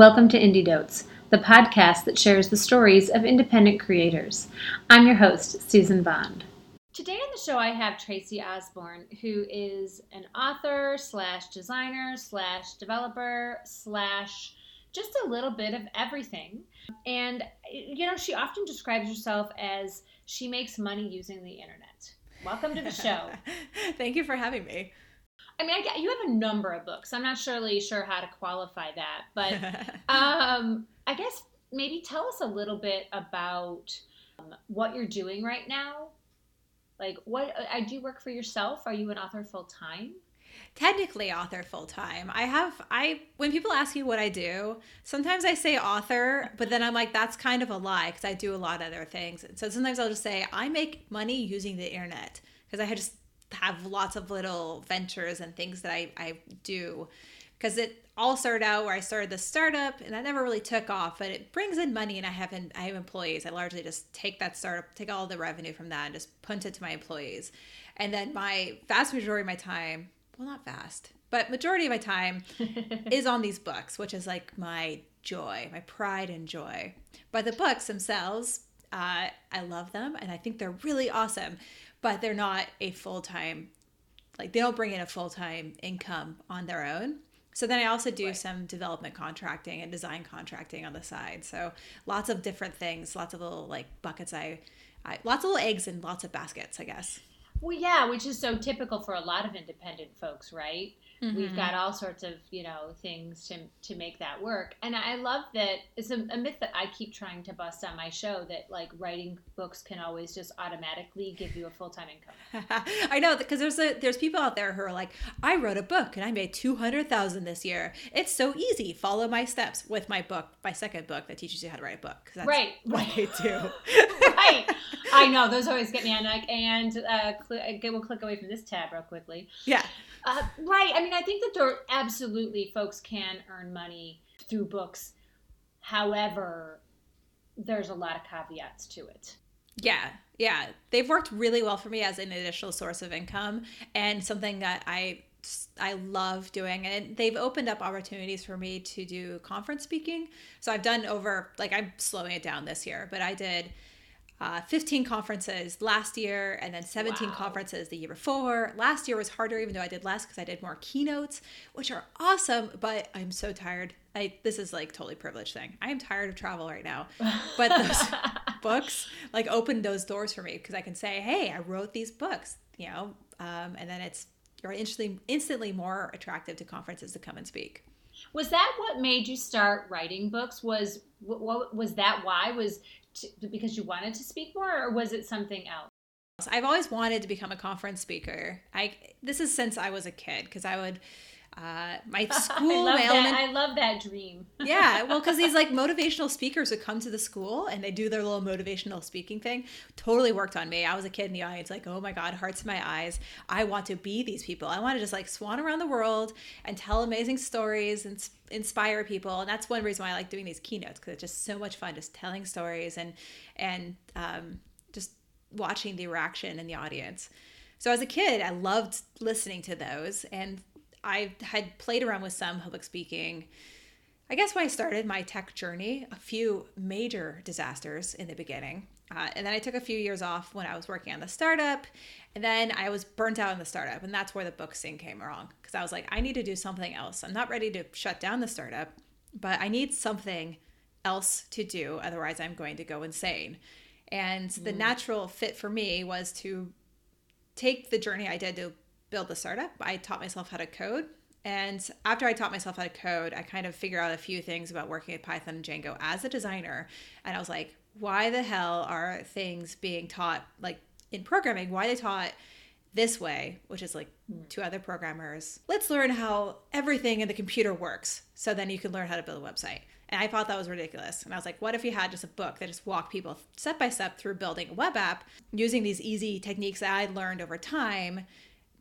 Welcome to Indie Dotes, the podcast that shares the stories of independent creators. I'm your host, Susan Bond. Today on the show, I have Tracy Osborn, who is an author slash designer slash developer slash just a little bit of everything. And, you know, she often describes herself as she makes money using the internet. Welcome to the show. Thank you for having me. I mean, I, you have a number of books. I'm not surely sure how to qualify that, but um, I guess maybe tell us a little bit about um, what you're doing right now. Like, what I do work for yourself. Are you an author full time? Technically, author full time. I have I when people ask me what I do, sometimes I say author, but then I'm like that's kind of a lie because I do a lot of other things. So sometimes I'll just say I make money using the internet because I just have lots of little ventures and things that I, I do because it all started out where I started the startup and that never really took off, but it brings in money and I have I have employees. I largely just take that startup, take all the revenue from that and just punt it to my employees. And then my vast majority of my time, well not vast, but majority of my time is on these books, which is like my joy, my pride and joy. But the books themselves, uh, I love them and I think they're really awesome but they're not a full time, like they don't bring in a full time income on their own. So then I also do right. some development contracting and design contracting on the side. So lots of different things, lots of little like buckets. I, I lots of little eggs and lots of baskets, I guess. Well, yeah, which is so typical for a lot of independent folks, right? Mm-hmm. We've got all sorts of you know things to to make that work, and I love that it's a, a, myth that I keep trying to bust on my show that like writing books can always just automatically give you a full time income. I know because there's a there's people out there who are like, I wrote a book and I made two hundred thousand this year. It's so easy. Follow my steps with my book, my second book that teaches you how to write a book. That's right, what right. they do. right. I know those always get me on like and uh, cl- we'll click away from this tab real quickly. Yeah. Uh, right. I mean, I think that there absolutely folks can earn money through books. However, there's a lot of caveats to it. Yeah, yeah. They've worked really well for me as an additional source of income and something that I I love doing and they've opened up opportunities for me to do conference speaking. So I've done over like I'm slowing it down this year, but I did uh, 15 conferences last year and then 17 wow. conferences the year before. Last year was harder, even though I did less because I did more keynotes, which are awesome. But I'm so tired. I this is like totally privileged thing. I am tired of travel right now. But those books like opened those doors for me because I can say, hey, I wrote these books, you know, um, and then it's you're instantly instantly more attractive to conferences to come and speak. Was that what made you start writing books? Was what, what was that why? Was to, because you wanted to speak more, or was it something else? I've always wanted to become a conference speaker. I this is since I was a kid because I would uh, my school I love That. I love that dream. yeah, well, because these like motivational speakers would come to the school and they do their little motivational speaking thing. Totally worked on me. I was a kid in the audience, like, oh my god, hearts in my eyes. I want to be these people. I want to just like swan around the world and tell amazing stories and inspire people. And that's one reason why I like doing these keynotes because it's just so much fun, just telling stories and and um, just watching the reaction in the audience. So as a kid, I loved listening to those and I had played around with some public speaking. I guess when I started my tech journey, a few major disasters in the beginning. Uh, and then I took a few years off when I was working on the startup. And then I was burnt out in the startup. And that's where the book scene came wrong. Because I was like, I need to do something else. I'm not ready to shut down the startup, but I need something else to do. Otherwise, I'm going to go insane. And mm. the natural fit for me was to take the journey I did to build the startup, I taught myself how to code. And after I taught myself how to code, I kind of figured out a few things about working with Python and Django as a designer. And I was like, why the hell are things being taught like in programming? Why they taught this way, which is like hmm. to other programmers. Let's learn how everything in the computer works so then you can learn how to build a website. And I thought that was ridiculous. And I was like, what if you had just a book that just walked people step by step through building a web app using these easy techniques that I learned over time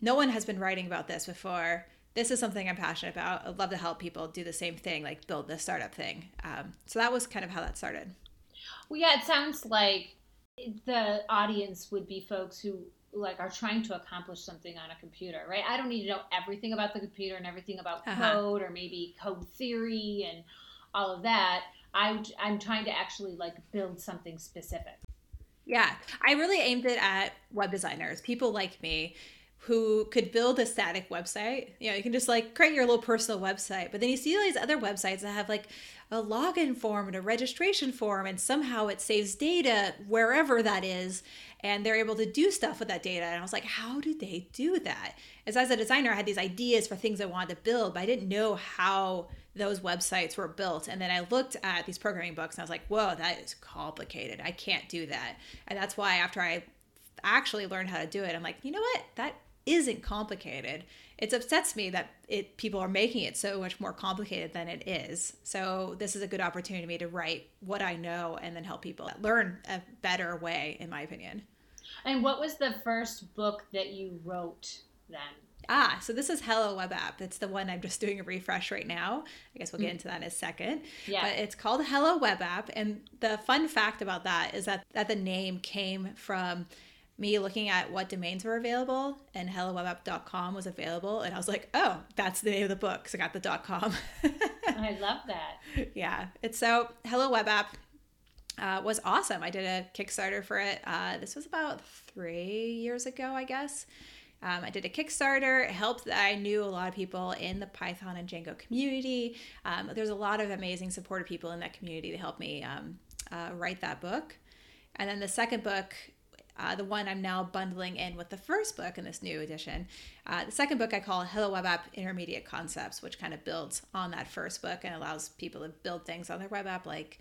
no one has been writing about this before. This is something I'm passionate about. I'd love to help people do the same thing, like build this startup thing. Um, so that was kind of how that started. Well, yeah, it sounds like the audience would be folks who like are trying to accomplish something on a computer, right? I don't need to know everything about the computer and everything about uh-huh. code or maybe code theory and all of that. I, I'm trying to actually like build something specific. Yeah, I really aimed it at web designers, people like me who could build a static website. You know, you can just like create your little personal website, but then you see all these other websites that have like a login form and a registration form, and somehow it saves data wherever that is, and they're able to do stuff with that data. And I was like, how do they do that? As as a designer, I had these ideas for things I wanted to build, but I didn't know how those websites were built. And then I looked at these programming books and I was like, whoa, that is complicated. I can't do that. And that's why after I actually learned how to do it, I'm like, you know what? That isn't complicated. It upsets me that it people are making it so much more complicated than it is. So this is a good opportunity to me to write what I know and then help people learn a better way, in my opinion. And what was the first book that you wrote then? Ah, so this is Hello Web App. It's the one I'm just doing a refresh right now. I guess we'll get mm. into that in a second. Yeah. But it's called Hello Web App. And the fun fact about that is that, that the name came from me looking at what domains were available and hellowebapp.com was available and i was like oh that's the name of the book so i got the dot com i love that yeah it's so hello web app uh, was awesome i did a kickstarter for it uh, this was about three years ago i guess um, I did a Kickstarter. It helped that I knew a lot of people in the Python and Django community. Um, there's a lot of amazing supportive people in that community to help me um, uh, write that book. And then the second book uh, the one I'm now bundling in with the first book in this new edition. Uh, the second book I call Hello Web App Intermediate Concepts, which kind of builds on that first book and allows people to build things on their web app like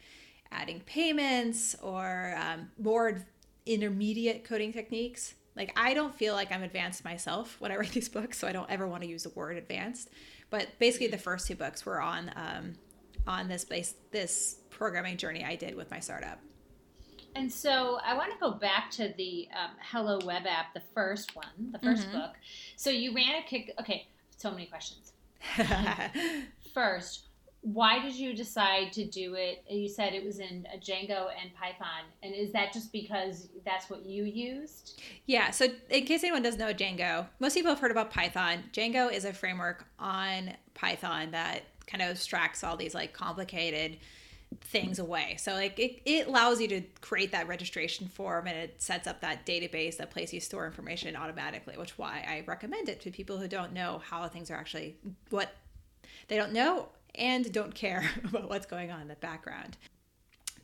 adding payments or um, more intermediate coding techniques. Like, I don't feel like I'm advanced myself when I write these books, so I don't ever want to use the word advanced. But basically, the first two books were on um, on this base this programming journey I did with my startup. And so I want to go back to the um, Hello Web app, the first one, the 1st mm-hmm. book. So you ran a kick. Okay, so many questions. first, why did you decide to do it? You said it was in Django and Python, and is that just because that's what you used? Yeah. So, in case anyone doesn't know Django, most people have heard about Python. Django is a framework on Python that kind of abstracts all these like complicated things away. So like it, it allows you to create that registration form and it sets up that database that place you store information automatically, which why I recommend it to people who don't know how things are actually what they don't know and don't care about what's going on in the background.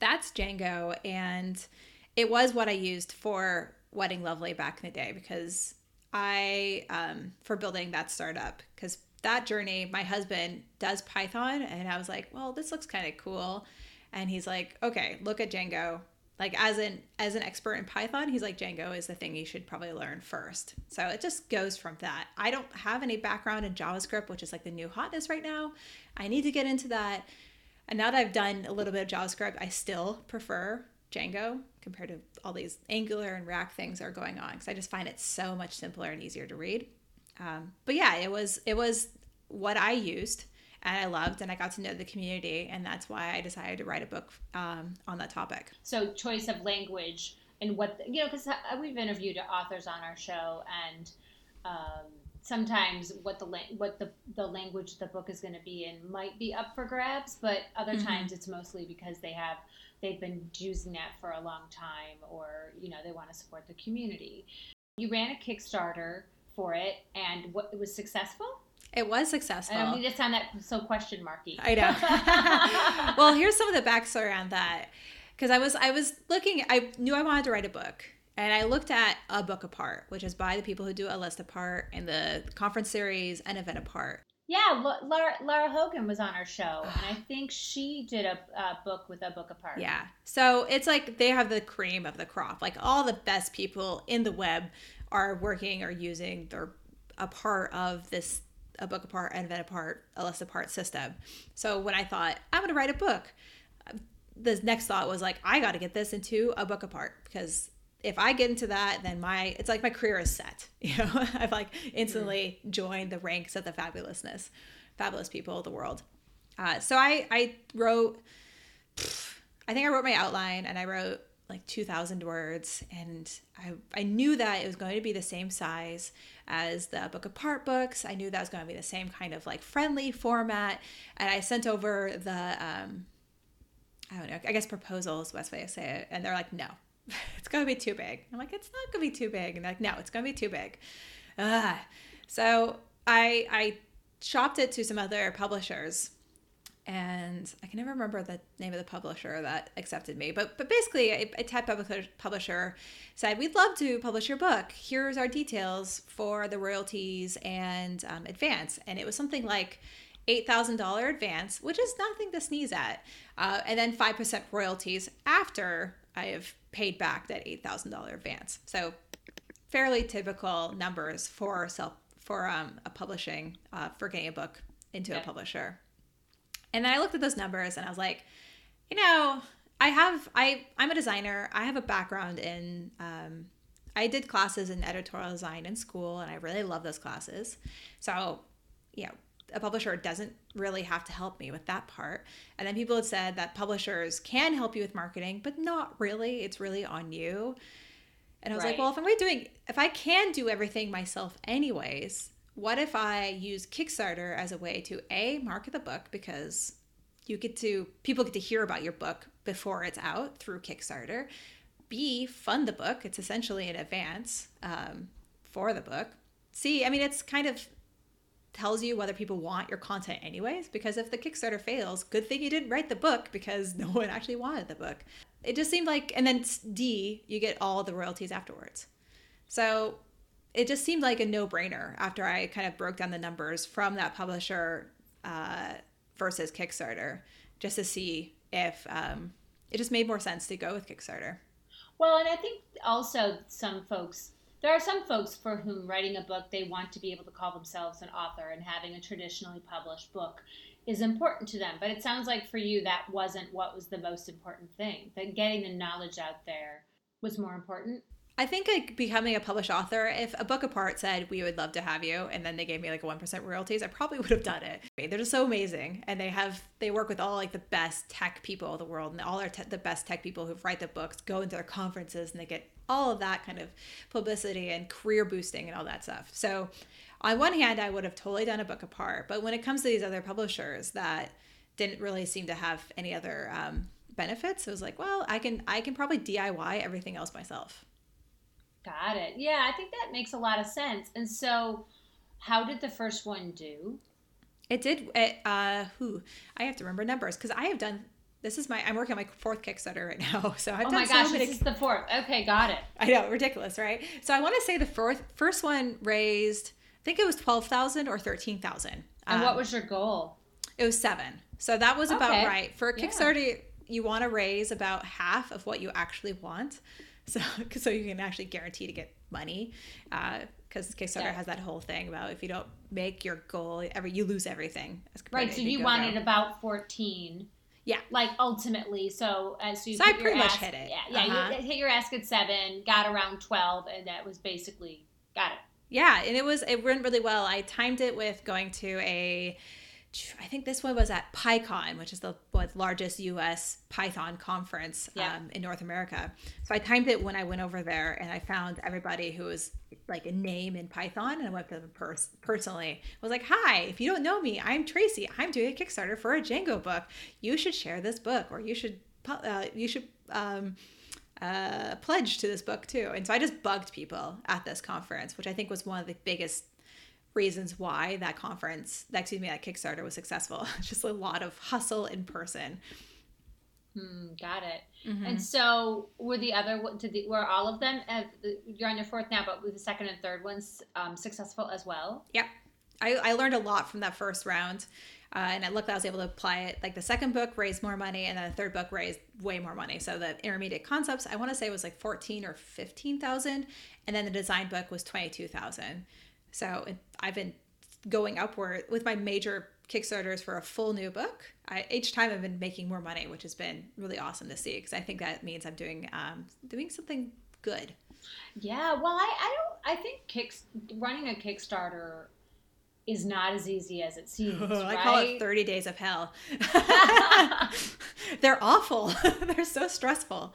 That's Django and it was what I used for Wedding Lovely back in the day because I um, for building that startup because that journey, my husband does Python, and I was like, well, this looks kind of cool. And he's like, okay, look at Django. Like as an as an expert in Python, he's like Django is the thing you should probably learn first. So it just goes from that. I don't have any background in JavaScript, which is like the new hotness right now. I need to get into that. And now that I've done a little bit of JavaScript, I still prefer Django compared to all these Angular and React things that are going on because I just find it so much simpler and easier to read. Um, but yeah, it was it was what I used and I loved, and I got to know the community, and that's why I decided to write a book um, on that topic. So choice of language and what you know, because we've interviewed authors on our show, and um, sometimes what the what the the language the book is going to be in might be up for grabs, but other mm-hmm. times it's mostly because they have they've been using that for a long time, or you know they want to support the community. You ran a Kickstarter for it, and what it was successful. It was successful. And we just sound that so question marky. I know. well, here's some of the backstory on that, because I was I was looking. I knew I wanted to write a book, and I looked at a book apart, which is by the people who do a list apart and the conference series and event apart. Yeah, Laura, Lara Hogan was on our show, ah. and I think she did a, a, book with a book apart. Yeah, so it's like they have the cream of the crop. Like all the best people in the web are working or using. They're a part of this a book apart, an event apart, a list apart system. So when I thought I'm going to write a book, the next thought was like I got to get this into a book apart because if I get into that, then my it's like my career is set. You know, I've like instantly joined the ranks of the fabulousness, fabulous people of the world. Uh, so I I wrote, I think I wrote my outline and I wrote like 2000 words and I, I knew that it was going to be the same size as the book apart books. I knew that was going to be the same kind of like friendly format and i sent over the um, i don't know i guess proposal is the best way to say it and they're like no it's going to be too big. I'm like it's not going to be too big and they're like no it's going to be too big. Ugh. so i i shopped it to some other publishers and I can never remember the name of the publisher that accepted me. But but basically, a, a type publisher, publisher said, "We'd love to publish your book. Here's our details for the royalties and um, advance." And it was something like eight thousand dollar advance, which is nothing to sneeze at, uh, and then five percent royalties after I have paid back that eight thousand dollar advance. So fairly typical numbers for self for um, a publishing uh, for getting a book into yeah. a publisher. And then I looked at those numbers and I was like, you know, I have I I'm a designer. I have a background in um, I did classes in editorial design in school, and I really love those classes. So, you know, a publisher doesn't really have to help me with that part. And then people had said that publishers can help you with marketing, but not really. It's really on you. And I was right. like, well, if I'm really doing, if I can do everything myself anyways, what if I use Kickstarter as a way to A, market the book because you get to, people get to hear about your book before it's out through Kickstarter. B, fund the book. It's essentially an advance um, for the book. C, I mean, it's kind of tells you whether people want your content anyways because if the kickstarter fails good thing you didn't write the book because no one actually wanted the book it just seemed like and then d you get all the royalties afterwards so it just seemed like a no-brainer after I kind of broke down the numbers from that publisher uh, versus Kickstarter, just to see if um, it just made more sense to go with Kickstarter. Well, and I think also some folks, there are some folks for whom writing a book, they want to be able to call themselves an author, and having a traditionally published book is important to them. But it sounds like for you, that wasn't what was the most important thing. That getting the knowledge out there was more important. I think like becoming a published author, if a book apart said we would love to have you, and then they gave me like a one percent royalties, I probably would have done it. They're just so amazing, and they have they work with all like the best tech people of the world, and all are te- the best tech people who write the books, go into their conferences, and they get all of that kind of publicity and career boosting and all that stuff. So, on one hand, I would have totally done a book apart, but when it comes to these other publishers that didn't really seem to have any other um, benefits, it was like, well, I can I can probably DIY everything else myself. Got it. Yeah, I think that makes a lot of sense. And so, how did the first one do? It did. It, uh, who I have to remember numbers because I have done. This is my. I'm working on my fourth Kickstarter right now. So I've oh done my gosh, so many, this is the fourth. Okay, got it. I know, ridiculous, right? So I want to say the fourth, first one raised. I think it was twelve thousand or thirteen thousand. And um, what was your goal? It was seven. So that was about right for a Kickstarter. Yeah. You want to raise about half of what you actually want so so you can actually guarantee to get money because uh, Kickstarter yeah. has that whole thing about if you don't make your goal, every you lose everything. Right. So you wanted about fourteen. Yeah. Like ultimately, so as uh, so you so I pretty much hit it. Yeah, yeah. Uh-huh. You hit your ask at seven, got around twelve, and that was basically got it. Yeah, and it was it went really well. I timed it with going to a I think this one was at PyCon, which is the largest U.S. Python conference yeah. um, in North America. So I timed it when I went over there, and I found everybody who was like a name in Python, and I went to them pers- personally. I was like, "Hi, if you don't know me, I'm Tracy. I'm doing a Kickstarter for a Django book. You should share this book, or you should uh, you should." Um, uh, pledge to this book too. And so I just bugged people at this conference, which I think was one of the biggest reasons why that conference, that, excuse me, that Kickstarter was successful. Just a lot of hustle in person. Hmm, got it. Mm-hmm. And so, were the other did the, were all of them? Uh, you're on your fourth now, but were the second and third ones um, successful as well? Yep. I, I learned a lot from that first round. Uh, and I looked, I was able to apply it. Like the second book raised more money, and then the third book raised way more money. So the intermediate concepts, I want to say, was like fourteen or fifteen thousand, and then the design book was twenty two thousand. So I've been going upward with my major Kickstarters for a full new book. I, each time I've been making more money, which has been really awesome to see because I think that means I'm doing um, doing something good. Yeah, well, I, I don't. I think running a Kickstarter is not as easy as it seems. I right? call it 30 days of hell. They're awful. They're so stressful.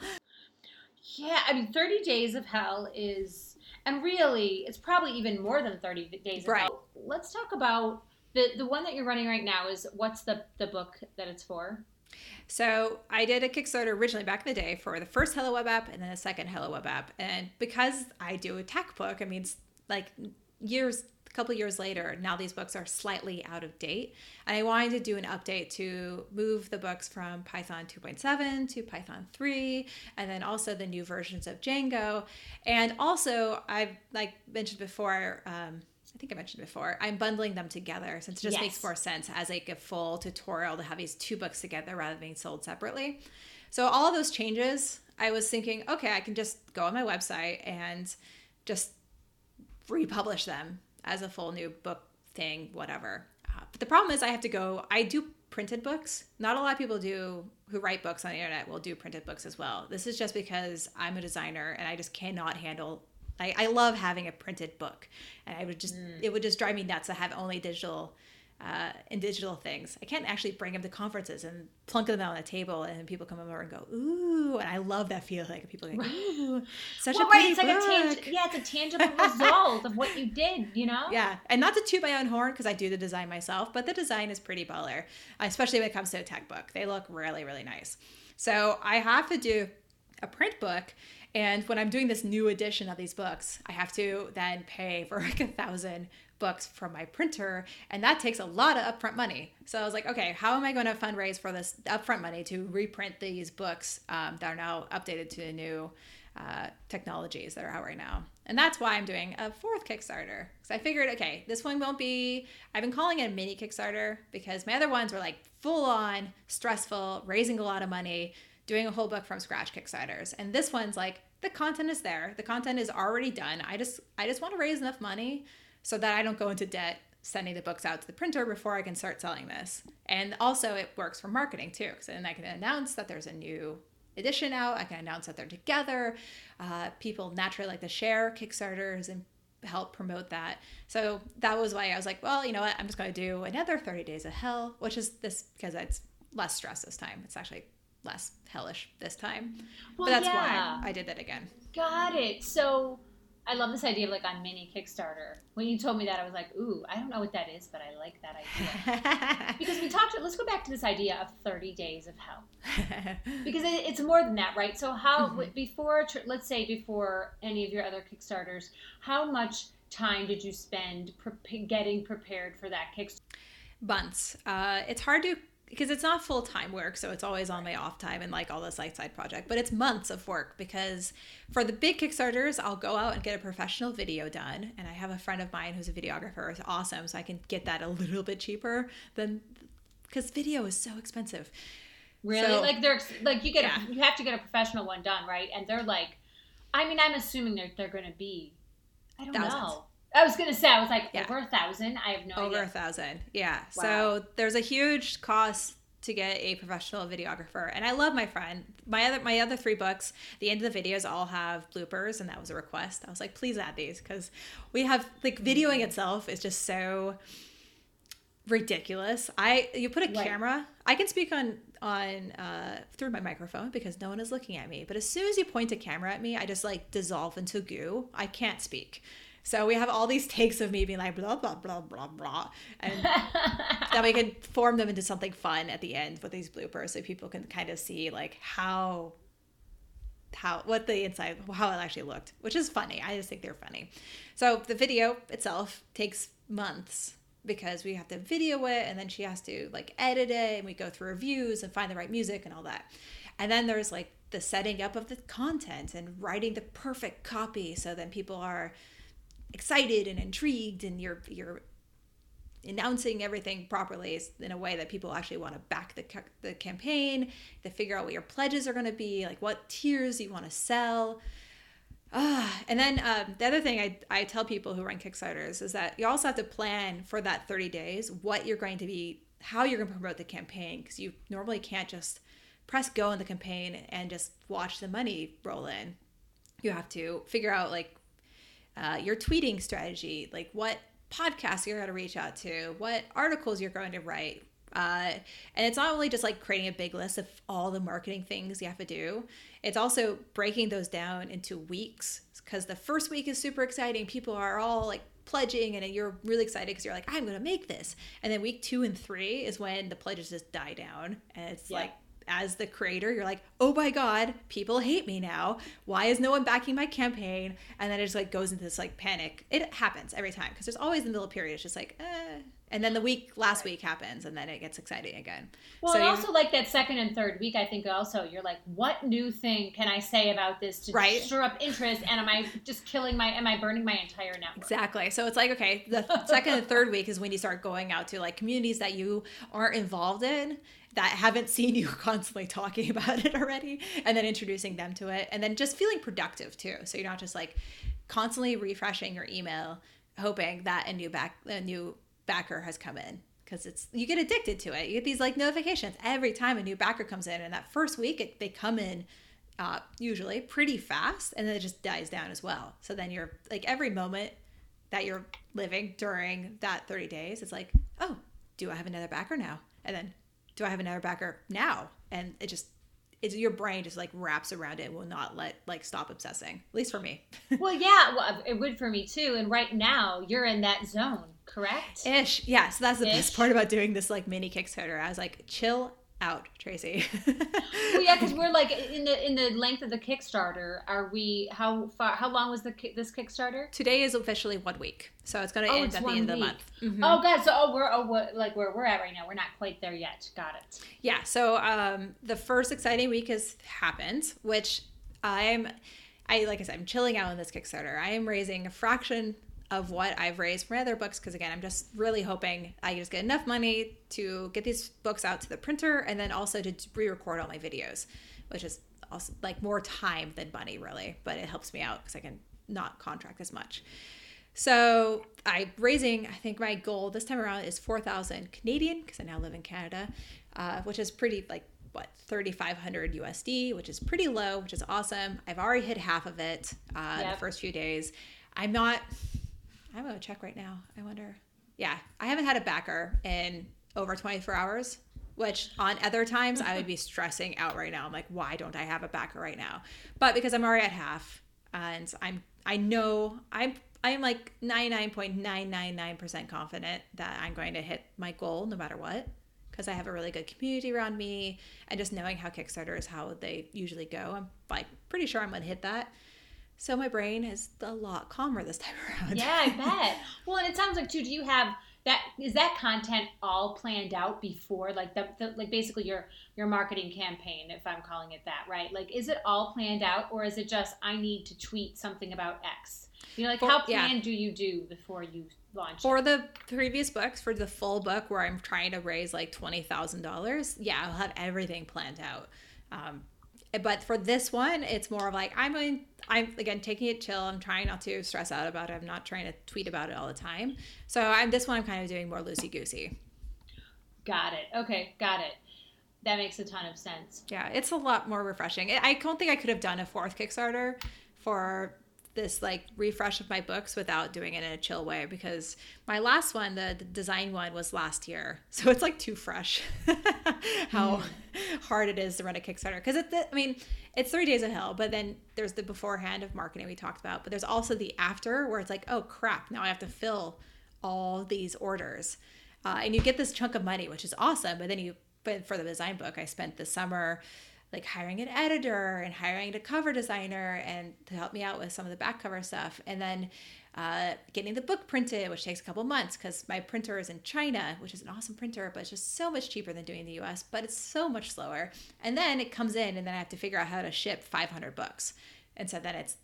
Yeah, I mean, 30 Days of Hell is, and really, it's probably even more than 30 Days Right. Hell. Let's talk about the the one that you're running right now. Is what's the the book that it's for? So I did a Kickstarter originally back in the day for the first Hello Web app and then a second Hello Web app. And because I do a tech book, I mean, it's like years, a couple years later, now these books are slightly out of date. And I wanted to do an update to move the books from Python 2.7 to Python 3, and then also the new versions of Django. And also, I've like mentioned before, um, I think I mentioned before, I'm bundling them together since it just Yes. makes more sense as like a full tutorial to have these two books together rather than being sold separately. So all of those changes, I was thinking, okay, I can just go on my website and just republish them as a full new book thing, whatever. Uh, but the problem is, I have to go. I do printed books. Not a lot of people do who write books on the internet will do printed books as well. This is just because I'm a designer and I just cannot handle. I, I love having a printed book, and I would just it would just drive me nuts to have only digital. Uh, and digital things. I can't actually bring them to conferences and plunk them out on a table, and people come over and go, "Ooh!" And I love that feeling. Like people go, "Ooh, such well, a pretty right, it's like a book." tang- yeah, it's a tangible result of what you did. You know. Yeah, and not to toot my own horn because I do the design myself, but the design is pretty baller, especially when it comes to a tech book. They look really, really nice. So I have to do a print book, and when I'm doing this new edition of these books, I have to then pay for like a thousand books from my printer, and that takes a lot of upfront money. So I was like, okay, how am I going to fundraise for this upfront money to reprint these books um, that are now updated to the new uh, technologies that are out right now. And that's why I'm doing a fourth Kickstarter. Because I figured, okay, this one won't be, I've been calling it a mini Kickstarter because my other ones were like full on, stressful, raising a lot of money, doing a whole book from scratch Kickstarters. And this one's like, the content is there. The content is already done. I just I just want to raise enough money so that I don't go into debt sending the books out to the printer before I can start selling this. And also it works for marketing too, because then I can announce that there's a new edition out. I can announce that they're together. Uh, people naturally like to share Kickstarters and help promote that. So that was why I was like, well, you know what? I'm just going to do another 30 Days of Hell, which is this because it's less stress this time. It's actually less hellish this time. Well, but that's yeah. why I did that again. Got it. So I love this idea of like on mini Kickstarter. When you told me that, I was like, ooh, I don't know what that is, but I like that idea. because we talked, let's go back to this idea of 30 days of hell. Because it, it's more than that, right? So, how, Mhm. before, let's say before any of your other Kickstarters, how much time did you spend pre- getting prepared for that Kickstarter? months. Uh, it's hard to because it's not full time work, so it's always on my off time and like all the side side project. But it's months of work because for the big Kickstarters, I'll go out and get a professional video done, and I have a friend of mine who's a videographer. It's awesome, so I can get that a little bit cheaper than because video is so expensive. Really? So- like they're like you get Yeah. a, you have to get a professional one done, right? And they're like, I mean, I'm assuming they're they're going to be, I don't Thousands. know. I was going to say I was like Yeah. over a thousand. I have no over a thousand yeah Wow. so there's a huge cost to get a professional videographer and i love my friend my other my other three books the end of the videos all have bloopers and that was a request i was like please add these because we have like videoing itself is just so ridiculous i you put a Right. camera i can speak on on uh through my microphone because no one is looking at me but as soon as you point a camera at me i just like dissolve into goo i can't speak so we have all these takes of me being like blah blah blah blah blah. And then we can form them into something fun at the end with these bloopers so people can kind of see like how how what the inside how it actually looked which is funny. I just think they're funny. So the video itself takes months because we have to video it and then she has to like edit it and we go through reviews and find the right music and all that. And then there's like the setting up of the content and writing the perfect copy so then people are excited and intrigued and you're you're announcing everything properly in a way that people actually want to back the, the campaign to figure out what your pledges are going to be like what tiers you want to sell. Ah, and then um, the other thing I, I tell people who run kickstarters is that you also have to plan for that 30 days what you're going to be how you're going to promote the campaign because you normally can't just press go on the campaign and just watch the money roll in. You have to figure out like uh, your tweeting strategy, like what podcasts you're going to reach out to, what articles you're going to write, Uh, and it's not only just like creating a big list of all the marketing things you have to do, it's also breaking those down into weeks because the first week is super exciting. People are all like pledging and you're really excited because you're like, I'm going to make this. And then week two and three is when the pledges just die down. And it's yeah. like, as the creator, you're like, oh my God, people hate me now. Why is no one backing my campaign? And then it just like goes into this like panic. It happens every time because there's always the middle period. It's just like, eh, and then the week last week happens and then it gets exciting again. Well so also like that second and third week i think also you're like what new thing can i say about this to right? stir up interest? And am i just killing my am i burning my entire network? Exactly. So it's like okay the second and third week is when you start going out to like communities that you aren't involved in that haven't seen you constantly talking about it already and then introducing them to it and then just feeling productive too. So you're not just like constantly refreshing your email hoping that a new back a new backer has come in because it's you get addicted to it. You get these like notifications every time a new backer comes in, and that first week it, they come in uh, usually pretty fast, and then it just dies down as well. So then you're like every moment that you're living during that 30 days, it's like, oh, do I have another backer now? And then do I have another backer now? And it just it's your brain just like wraps around it will not let like stop obsessing. At least for me. well, yeah, well, uh, it would for me too. And right now, you're in that zone correct? Ish. Yeah. So that's the Ish. best part about doing this like mini Kickstarter. I was like, chill out, Tracy. well, yeah, because we're like in the in the length of the Kickstarter. Are we? How far? How long was the this Kickstarter? Today is officially one week, so it's going to oh, end at the end week. of the month. Mm-hmm. Oh god, so oh we're oh what, like where we're at right now. We're not quite there yet. Got it. Yeah. So um, the first exciting week has happened, which I'm. I like I said, I'm chilling out on this Kickstarter. I am raising a fraction of what I've raised from other books because again, I'm just really hoping I just get enough money to get these books out to the printer and then also to re-record all my videos, which is also like more time than money really, but it helps me out because I can not contract as much. So I'm raising, I think my goal this time around is 4,000 Canadian because I now live in Canada, uh, which is pretty like what 3500 USD, which is pretty low, which is awesome. I've already hit half of it uh, yep. the first few days. I'm not I'm gonna check right now. I wonder. Yeah, I haven't had a backer in over 24 hours. Which on other times I would be stressing out right now. I'm like, why don't I have a backer right now? But because I'm already at half, and I'm I know I'm I'm like 99.999% confident that I'm going to hit my goal no matter what because I have a really good community around me and just knowing how Kickstarter is how they usually go. I'm like pretty sure I'm going to hit that. So my brain is a lot calmer this time around. Yeah, I bet. well, and it sounds like too. Do you have that? Is that content all planned out before, like the, the like basically your your marketing campaign, if I'm calling it that, right? Like, is it all planned out, or is it just I need to tweet something about X? You know, like for, how planned yeah. do you do before you launch? For it? the previous books, for the full book where I'm trying to raise like twenty thousand dollars, yeah, I'll have everything planned out. Um, but for this one it's more of like i'm going i'm again taking it chill. I'm trying not to stress out about it. I'm not trying to tweet about it all the time. So i'm this one i'm kind of doing more loosey goosey got it. Okay. Got it. That makes a ton of sense. Yeah. It's a lot more refreshing. I don't think i could have done a fourth kickstarter for this like refresh of my books without doing it in a chill way because my last one the, the design one was last year. So it's like too fresh how mm. hard it is to run a kickstarter. Because it i mean it's three days of hell but then there's the beforehand of marketing we talked about but there's also the after where it's like oh crap now i have to fill all these orders. Uh, and you get this chunk of money which is awesome but then you but for the design book i spent the summer like hiring an editor and hiring a cover designer and to help me out with some of the back cover stuff. And then uh, getting the book printed which takes a couple months because my printer is in china which is an awesome printer but it's just so much cheaper than doing in the us but it's so much slower. And then it comes in and then i have to figure out how to ship 500 books. And so then it's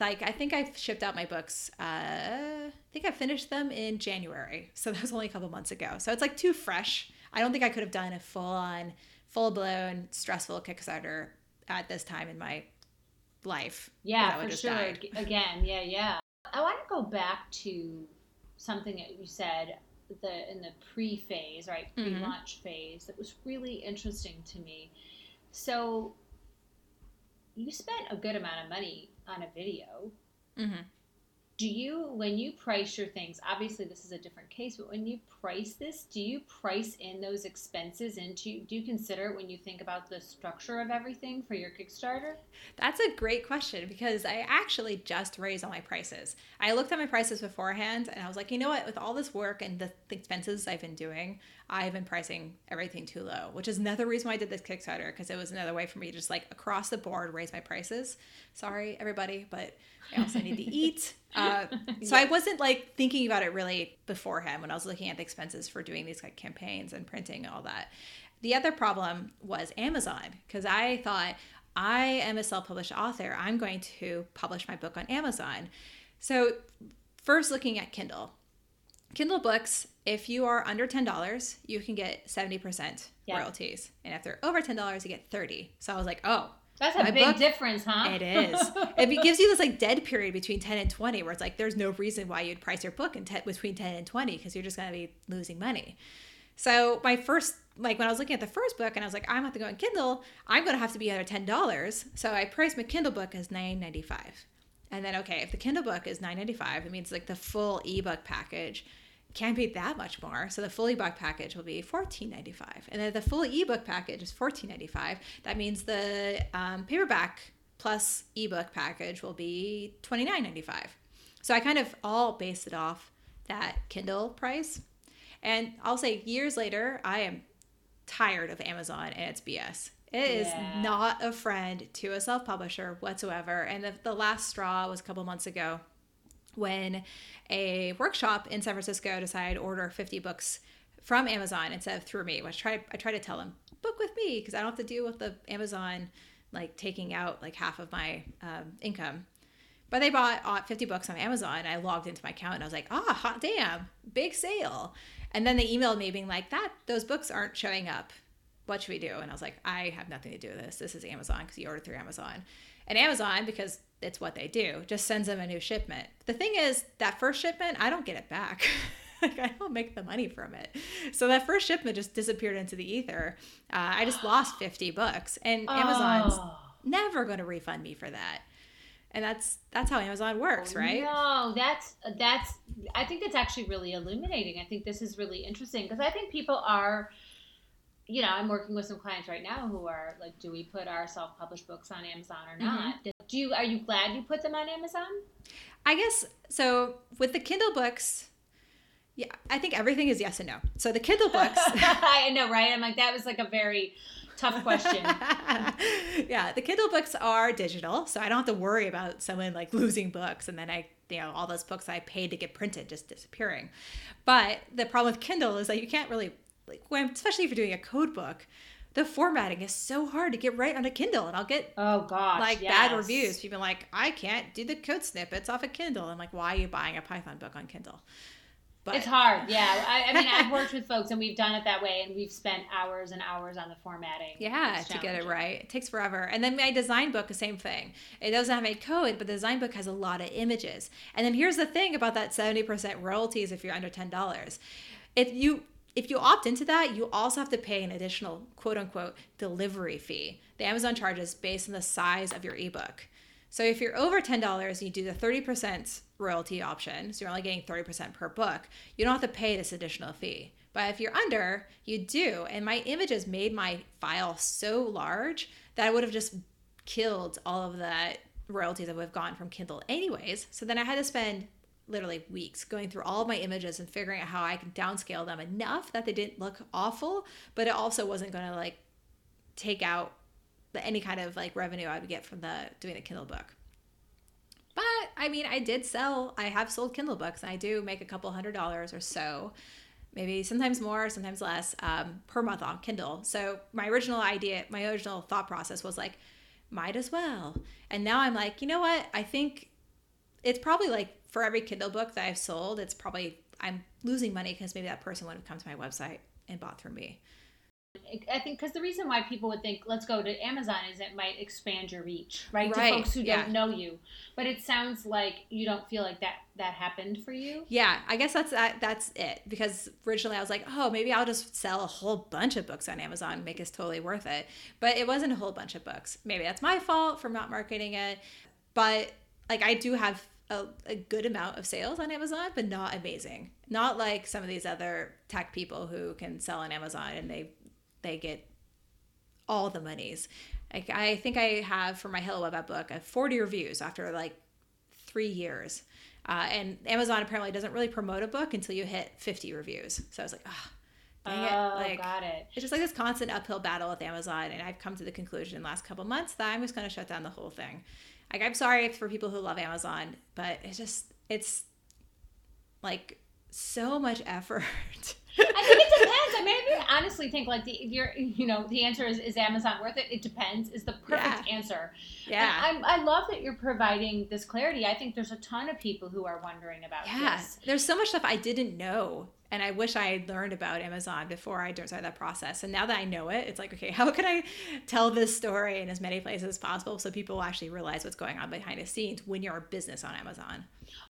like i think i've shipped out my books uh, i think i finished them in january. So that was only a couple months ago. So it's like too fresh. I don't think i could have done a full on full blown stressful Kickstarter at this time in my life. Yeah, for sure. Died. Again, yeah, yeah. I want to go back to something that you said the in the pre-phase, right, mm-hmm. pre-launch mm-hmm. phase that was really interesting to me. So you spent a good amount of money on a video. Mm-hmm. Do you when you price your things obviously this is a different case but when you price this do you price in those expenses into do you consider it when you think about the structure of everything for your kickstarter? That's a great question because i actually just raised all my prices. I looked at my prices beforehand and i was like you know what? With all this work and the, expenses i've been doing i've been pricing everything too low which is another reason why i did this kickstarter because it was another way for me to just like across the board raise my prices sorry everybody but I also need to eat. Uh, so I wasn't like thinking about it really beforehand when I was looking at the expenses for doing these like campaigns and printing and all that. The other problem was Amazon because I thought I am a self-published author. I'm going to publish my book on Amazon. So first looking at Kindle. Kindle books, if you are under $10, you can get 70% yeah. royalties. And if they're over $10, you get 30. So I was like, oh, that's a big book, difference, huh? It is. it gives you this like dead period between 10 and 20 where it's like there's no reason why you'd price your book in te- between 10 and 20 because you're just going to be losing money. So my first like when I was looking at the first book and I was like I'm about to go on Kindle, I'm going to have to be under $10. So I priced my Kindle book as $9.95. And then okay, if the Kindle book is $9.95, it means like the full ebook package can't be that much more. So the full ebook package will be $14.95. And then the full ebook package is $14.95. That means the um, paperback plus ebook package will be $29.95. So I kind of all based it off that Kindle price. And I'll say years later, I am tired of Amazon and its BS. It is yeah. not a friend to a self publisher whatsoever. And the, the last straw was a couple months ago when a workshop in San Francisco decided to order 50 books from Amazon instead of through me, which I try, I try to tell them, book with me because I don't have to deal with the Amazon like taking out like half of my um, income. But they bought uh, 50 books on Amazon. I logged into my account and I was like, ah, hot damn, big sale. And then they emailed me being like, that those books aren't showing up. What should we do? And I was like, I have nothing to do with this. This is Amazon because you ordered through Amazon. And Amazon, because it's what they do, just sends them a new shipment. The thing is, that first shipment, I don't get it back. like I don't make the money from it. So that first shipment just disappeared into the ether. Uh, I just lost 50 bucks and oh. Amazon's never going to refund me for that. And that's that's how Amazon works, oh, right? No, that's that's I think that's actually really illuminating. I think this is really interesting because I think people are you know, I'm working with some clients right now who are like, do we put our self-published books on Amazon or not? Mm-hmm. Do you are you glad you put them on Amazon? I guess so. With the Kindle books, yeah, I think everything is yes and no. So the Kindle books, I know, right? I'm like that was like a very tough question. yeah, the Kindle books are digital, so I don't have to worry about someone like losing books and then I, you know, all those books I paid to get printed just disappearing. But the problem with Kindle is that you can't really, like, especially if you're doing a code book, the formatting is so hard to get right on a Kindle, and I'll get oh gosh, like yes. bad reviews. People like, I can't do the code snippets off a Kindle. I'm like, why are you buying a Python book on Kindle? But it's hard, yeah. I, I mean, I've worked with folks, and we've done it that way, and we've spent hours and hours on the formatting. Yeah, to get it right, it takes forever. And then my design book, the same thing. It doesn't have any code, but the design book has a lot of images. And then here's the thing about that seventy percent royalties if you're under ten dollars. If you if you opt into that, you also have to pay an additional quote unquote delivery fee. The Amazon charges based on the size of your ebook. So if you're over $10, you do the 30% royalty option, so you're only getting 30% per book, you don't have to pay this additional fee. But if you're under, you do. And my images made my file so large that I would have just killed all of the royalties that would have gone from Kindle anyways. So then I had to spend literally weeks going through all my images and figuring out how I can downscale them enough that they didn't look awful, but it also wasn't going to like take out the, any kind of like revenue I would get from the doing the Kindle book. But I mean, I did sell, I have sold Kindle books and I do make a couple hundred dollars or so, maybe sometimes more, sometimes less um, per month on Kindle. So my original idea, my original thought process was like, might as well. And now I'm like, you know what? I think it's probably like for every Kindle book that I've sold, it's probably I'm losing money because maybe that person would have come to my website and bought through me. I think because the reason why people would think let's go to Amazon is it might expand your reach, right, right. to folks who yeah. don't know you. But it sounds like you don't feel like that that happened for you. Yeah, I guess that's that, that's it. Because originally I was like, oh, maybe I'll just sell a whole bunch of books on Amazon, make it totally worth it. But it wasn't a whole bunch of books. Maybe that's my fault for not marketing it. But like I do have a, a good amount of sales on Amazon, but not amazing. Not like some of these other tech people who can sell on Amazon and they they get all the monies. Like I think I have for my Hello Web App book, I 40 reviews after like three years. Uh, and Amazon apparently doesn't really promote a book until you hit 50 reviews. So I was like, oh, dang it. Like, got it. It's just like this constant uphill battle with Amazon. And I've come to the conclusion in the last couple months that I'm just going to shut down the whole thing. Like, I'm sorry for people who love Amazon, but it's just, it's like so much effort. I think it depends. I mean, I honestly think like the your you know the answer is is Amazon worth it? It depends. Is the perfect Yeah. answer. yeah. I'm, I love that you're providing this clarity. I think there's a ton of people who are wondering about Yeah, this. there's so much stuff I didn't know, and I wish I had learned about Amazon before I started that process. And now that I know it, it's like, okay, how can I tell this story in as many places as possible so people actually realize what's going on behind the scenes when you're a business on Amazon?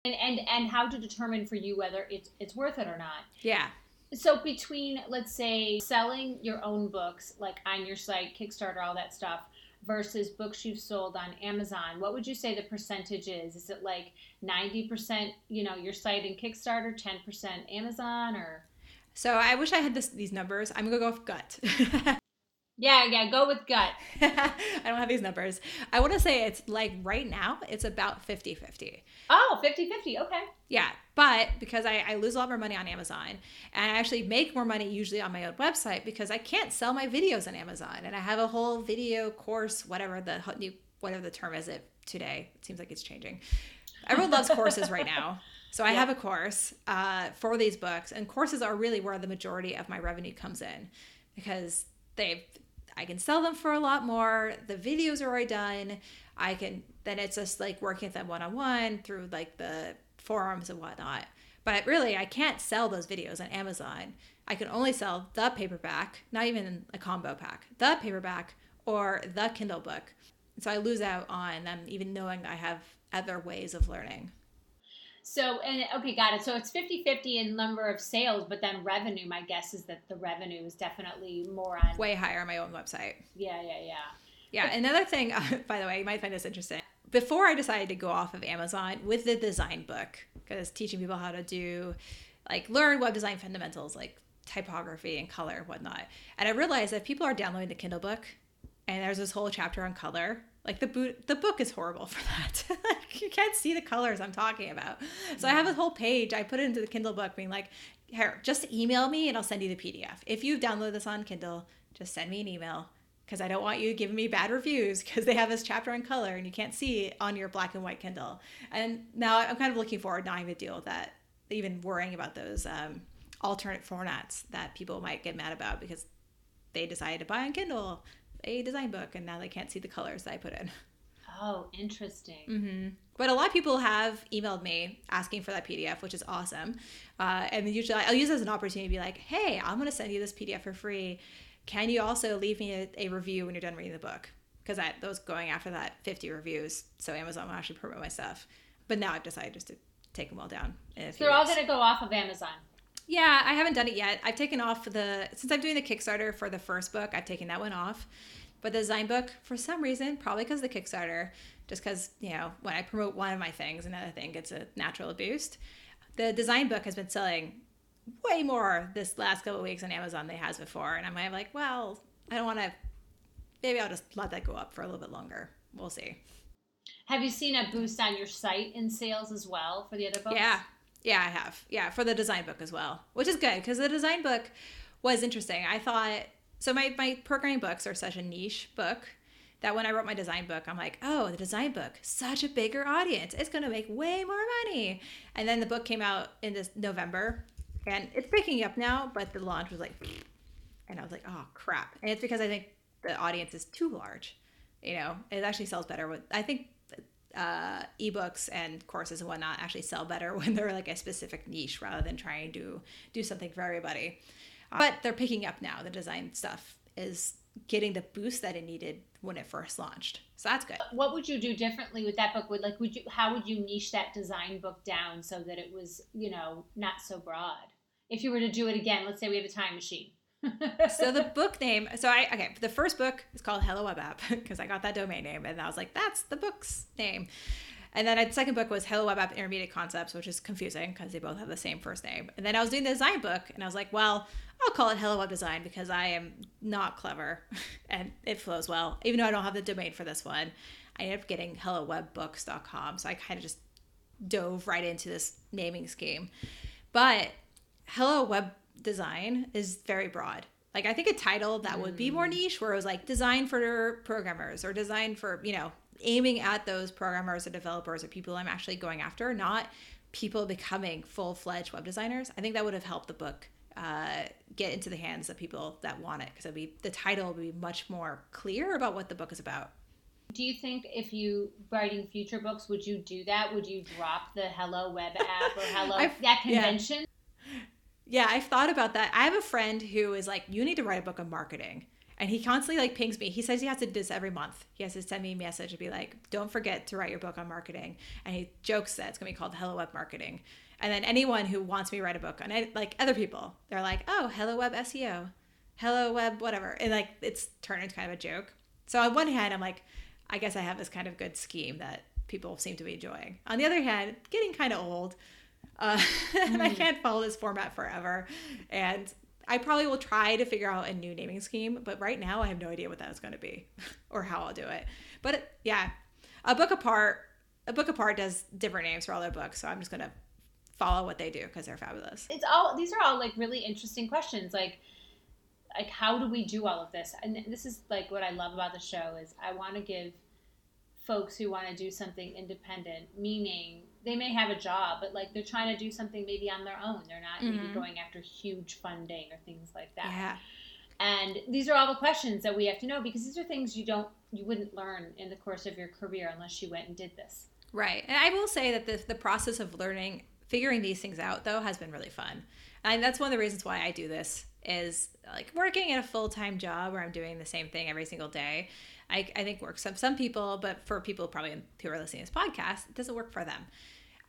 And and and how to determine for you whether it's it's worth it or not. Yeah, So between let's say selling your own books like on your site, Kickstarter, all that stuff versus books you've sold on Amazon, what would you say the percentage is? Is it like 90%, you know, your site and Kickstarter, 10% Amazon or so I wish I had this these numbers. I'm gonna go with gut. Yeah, yeah, go with gut. I don't have these numbers. I want to say it's like right now, it's about 50 50. Oh, 50-50. Okay. Yeah, but because I, I lose a lot more money on Amazon and I actually make more money usually on my own website because I can't sell my videos on Amazon and I have a whole video course, whatever the new whatever the term is it today. It seems like it's changing. Everyone loves courses right now. So I Yeah. have a course uh, for these books, and courses are really where the majority of my revenue comes in because they I can sell them for a lot more. The videos are already done. I can then it's just like working with them one on one through like the forums and whatnot. But really, I can't sell those videos on Amazon. I can only sell the paperback, not even a combo pack, the paperback or the Kindle book. So I lose out on them even knowing I have other ways of learning. So, and okay, got it. So it's 50 50 in number of sales, but then revenue, my guess is that the revenue is definitely more on. Way higher on my own website. Yeah, yeah, yeah. Yeah, another thing, by the way, you might find this interesting. Before I decided to go off of Amazon with the design book, because teaching people how to do, like, learn web design fundamentals, like typography and color and whatnot. And I realized that people are downloading the Kindle book, and there's this whole chapter on color. Like the boot, the book is horrible for that. like you can't see the colors I'm talking about. So I have a whole page. I put it into the Kindle book, being like, "Here, just email me, and I'll send you the PDF. If you download this on Kindle, just send me an email because I don't want you giving me bad reviews because they have this chapter on color and you can't see it on your black and white Kindle. And now I'm kind of looking forward not having to deal with that, even worrying about those um, alternate formats that people might get mad about because they decided to buy on Kindle a design book and now they can't see the colors that I put in. Oh, interesting. hmm But a lot of people have emailed me asking for that PDF, which is awesome. Uh, and usually I'll use it as an opportunity to be like, hey, I'm going to send you this PDF for free. Can you also leave me a, a review when you're done reading the book? Because I was going after that 50 reviews, so Amazon will actually promote my stuff. But now I've decided just to take them all down. So they're all going to go off of Amazon. Yeah, I haven't done it yet. I've taken off the since I'm doing the Kickstarter for the first book. I've taken that one off, but the design book for some reason, probably because the Kickstarter, just because you know when I promote one of my things, another thing gets a natural boost. The design book has been selling way more this last couple of weeks on Amazon than it has before, and I'm like, well, I don't want to. Maybe I'll just let that go up for a little bit longer. We'll see. Have you seen a boost on your site in sales as well for the other books? Yeah. Yeah, I have. Yeah, for the design book as well, which is good because the design book was interesting. I thought so. My my programming books are such a niche book that when I wrote my design book, I'm like, oh, the design book, such a bigger audience. It's gonna make way more money. And then the book came out in this November, and it's picking up now. But the launch was like, and I was like, oh crap. And it's because I think the audience is too large. You know, it actually sells better with. I think uh, ebooks and courses and whatnot actually sell better when they're like a specific niche rather than trying to do something for everybody. But they're picking up now. The design stuff is getting the boost that it needed when it first launched. So that's good. What would you do differently with that book? Would like would you how would you niche that design book down so that it was, you know, not so broad? If you were to do it again, let's say we have a time machine. So the book name so i okay the first book is called hello web app because i got that domain name and i was like that's the book's name And then the second book was Hello Web App Intermediate Concepts, which is confusing because they both have the same first name. And then I was doing the design book, and I was like, well, I'll call it Hello Web Design because I am not clever and it flows well. Even though I don't have the domain for this one, I ended up getting hello web HelloWebBooks.com. So I kind of just dove right into this naming scheme. But Hello Web Design is very broad. Like I think a title that would be more mm. niche where it was like design for programmers or design for, you know, aiming at those programmers or developers or people I'm actually going after, not people becoming full fledged web designers. I think that would have helped the book uh, get into the hands of people that want it because it'd be the title would be much more clear about what the book is about. Do you think if you writing future books, would you do that? Would you drop the Hello Web app or Hello that convention? Yeah. Yeah, I've thought about that. I have a friend who is like, you need to write a book on marketing. And he constantly like pings me. He says he has to do this every month. He has to send me a message and be like, don't forget to write your book on marketing. And he jokes that it's going to be called Hello Web Marketing. And then anyone who wants me to write a book on it, like other people, they're like, oh, Hello Web SEO, Hello Web, whatever. And like it's turned into kind of a joke. So on one hand, I'm like, I guess I have this kind of good scheme that people seem to be enjoying. On the other hand, getting kind of old. Uh, and I can't follow this format forever. And I probably will try to figure out a new naming scheme, but right now I have no idea what that is going to be or how I'll do it. But yeah, a book apart, a book apart does different names for all their books, so I'm just going to follow what they do because they're fabulous. It's all these are all like really interesting questions. Like like how do we do all of this? And this is like what I love about the show is I want to give folks who want to do something independent, meaning they may have a job, but like they're trying to do something maybe on their own. They're not mm-hmm. maybe going after huge funding or things like that. Yeah. And these are all the questions that we have to know because these are things you don't you wouldn't learn in the course of your career unless you went and did this. Right. And I will say that the the process of learning figuring these things out though has been really fun. And that's one of the reasons why I do this is like working at a full-time job where I'm doing the same thing every single day. I, I think works for some people, but for people probably who are listening to this podcast, it doesn't work for them.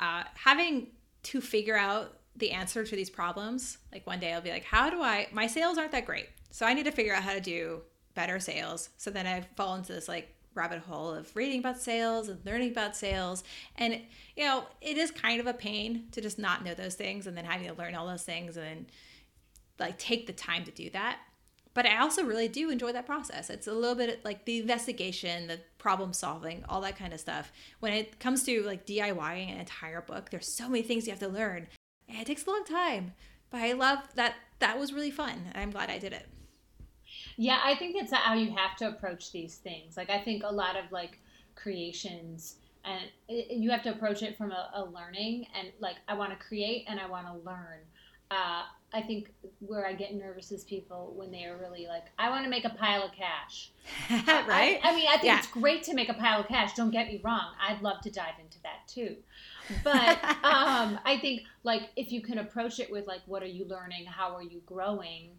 Uh, having to figure out the answer to these problems, like one day I'll be like, how do I, my sales aren't that great. So I need to figure out how to do better sales. So then I fall into this like rabbit hole of reading about sales and learning about sales. And, you know, it is kind of a pain to just not know those things and then having to learn all those things and then like take the time to do that but I also really do enjoy that process. It's a little bit like the investigation, the problem solving, all that kind of stuff. When it comes to like DIYing an entire book, there's so many things you have to learn. And it takes a long time. But I love that that was really fun. I'm glad I did it. Yeah, I think that's how you have to approach these things. Like I think a lot of like creations and you have to approach it from a, a learning and like I want to create and I want to learn. Uh, I think where I get nervous is people when they are really like, I want to make a pile of cash. right? I, I, mean, I think yeah. it's great to make a pile of cash. Don't get me wrong. I'd love to dive into that too. But um, I think like if you can approach it with like, what are you learning? How are you growing?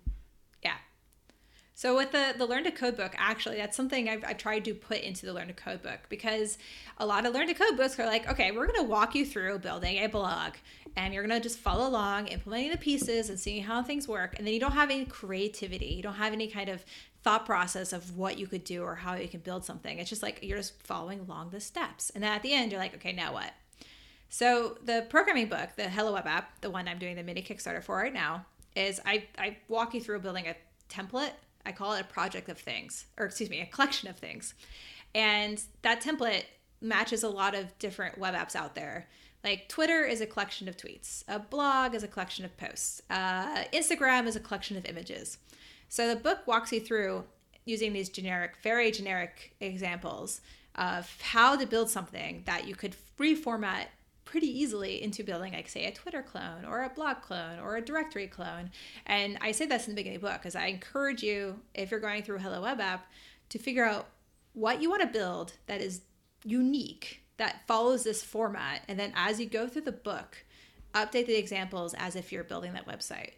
So with the the Learn to Code book, actually, that's something I've, I've tried to put into the Learn to Code book because a lot of Learn to Code books are like, okay, we're going to walk you through building a blog, and you're going to just follow along, implementing the pieces and seeing how things work, and then you don't have any creativity, you don't have any kind of thought process of what you could do or how you can build something. It's just like you're just following along the steps, and then at the end, you're like, okay, now what? So the programming book, the Hello Web app, the one I'm doing the mini Kickstarter for right now, is I I walk you through building a template I call it a project of things, or excuse me, a collection of things. And that template matches a lot of different web apps out there. Like Twitter is a collection of tweets, a blog is a collection of posts, uh, Instagram is a collection of images. So the book walks you through using these generic, very generic examples of how to build something that you could reformat pretty easily into building like say a twitter clone or a blog clone or a directory clone. And i say this in the beginning of the book because i encourage you if you're going through hello web app to figure out what you want to build that is unique that follows this format and then as you go through the book update the examples as if you're building that website.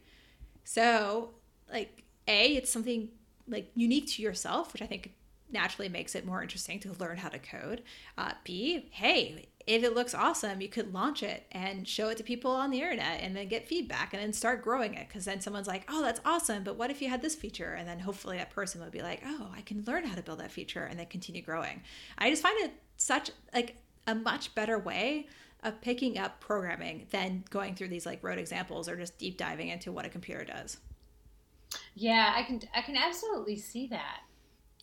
So like a it's something like unique to yourself which i think naturally makes it more interesting to learn how to code. Uh, b hey if it looks awesome, you could launch it and show it to people on the internet and then get feedback and then start growing it. Because then someone's like, oh, that's awesome. But what if you had this feature? And then hopefully that person would be like, oh, I can learn how to build that feature and then continue growing. I just find it such like a much better way of picking up programming than going through these like road examples or just deep diving into what a computer does. Yeah, I can I can absolutely see that.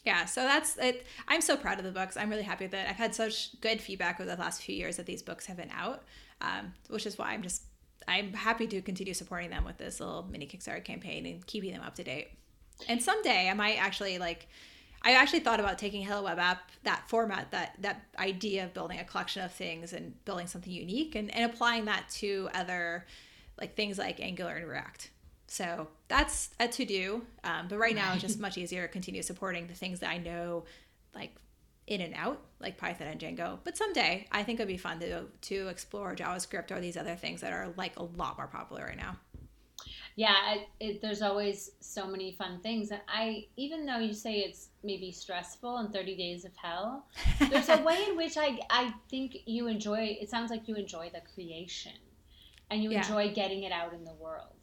Yeah, so that's it. I'm so proud of the books. I'm really happy with it. I've had such good feedback over the last few years that these books have been out, um, which is why I'm just I'm happy to continue supporting them with this little mini Kickstarter campaign and keeping them up to date. And someday I might actually like I actually thought about taking Hello Web App, that format, that that idea of building a collection of things and building something unique and, and applying that to other like things like Angular and React. So that's a to do. Um, but right now it's just much easier to continue supporting the things that I know like in and out, like Python and Django. But someday I think it'd be fun to to explore JavaScript or these other things that are like a lot more popular right now yeah, it, it, there's always so many fun things. And I, even though you say it's maybe stressful and 30 days of hell, there's a way in which I, I think you enjoy, it sounds like you enjoy the creation and you yeah. enjoy getting it out in the world.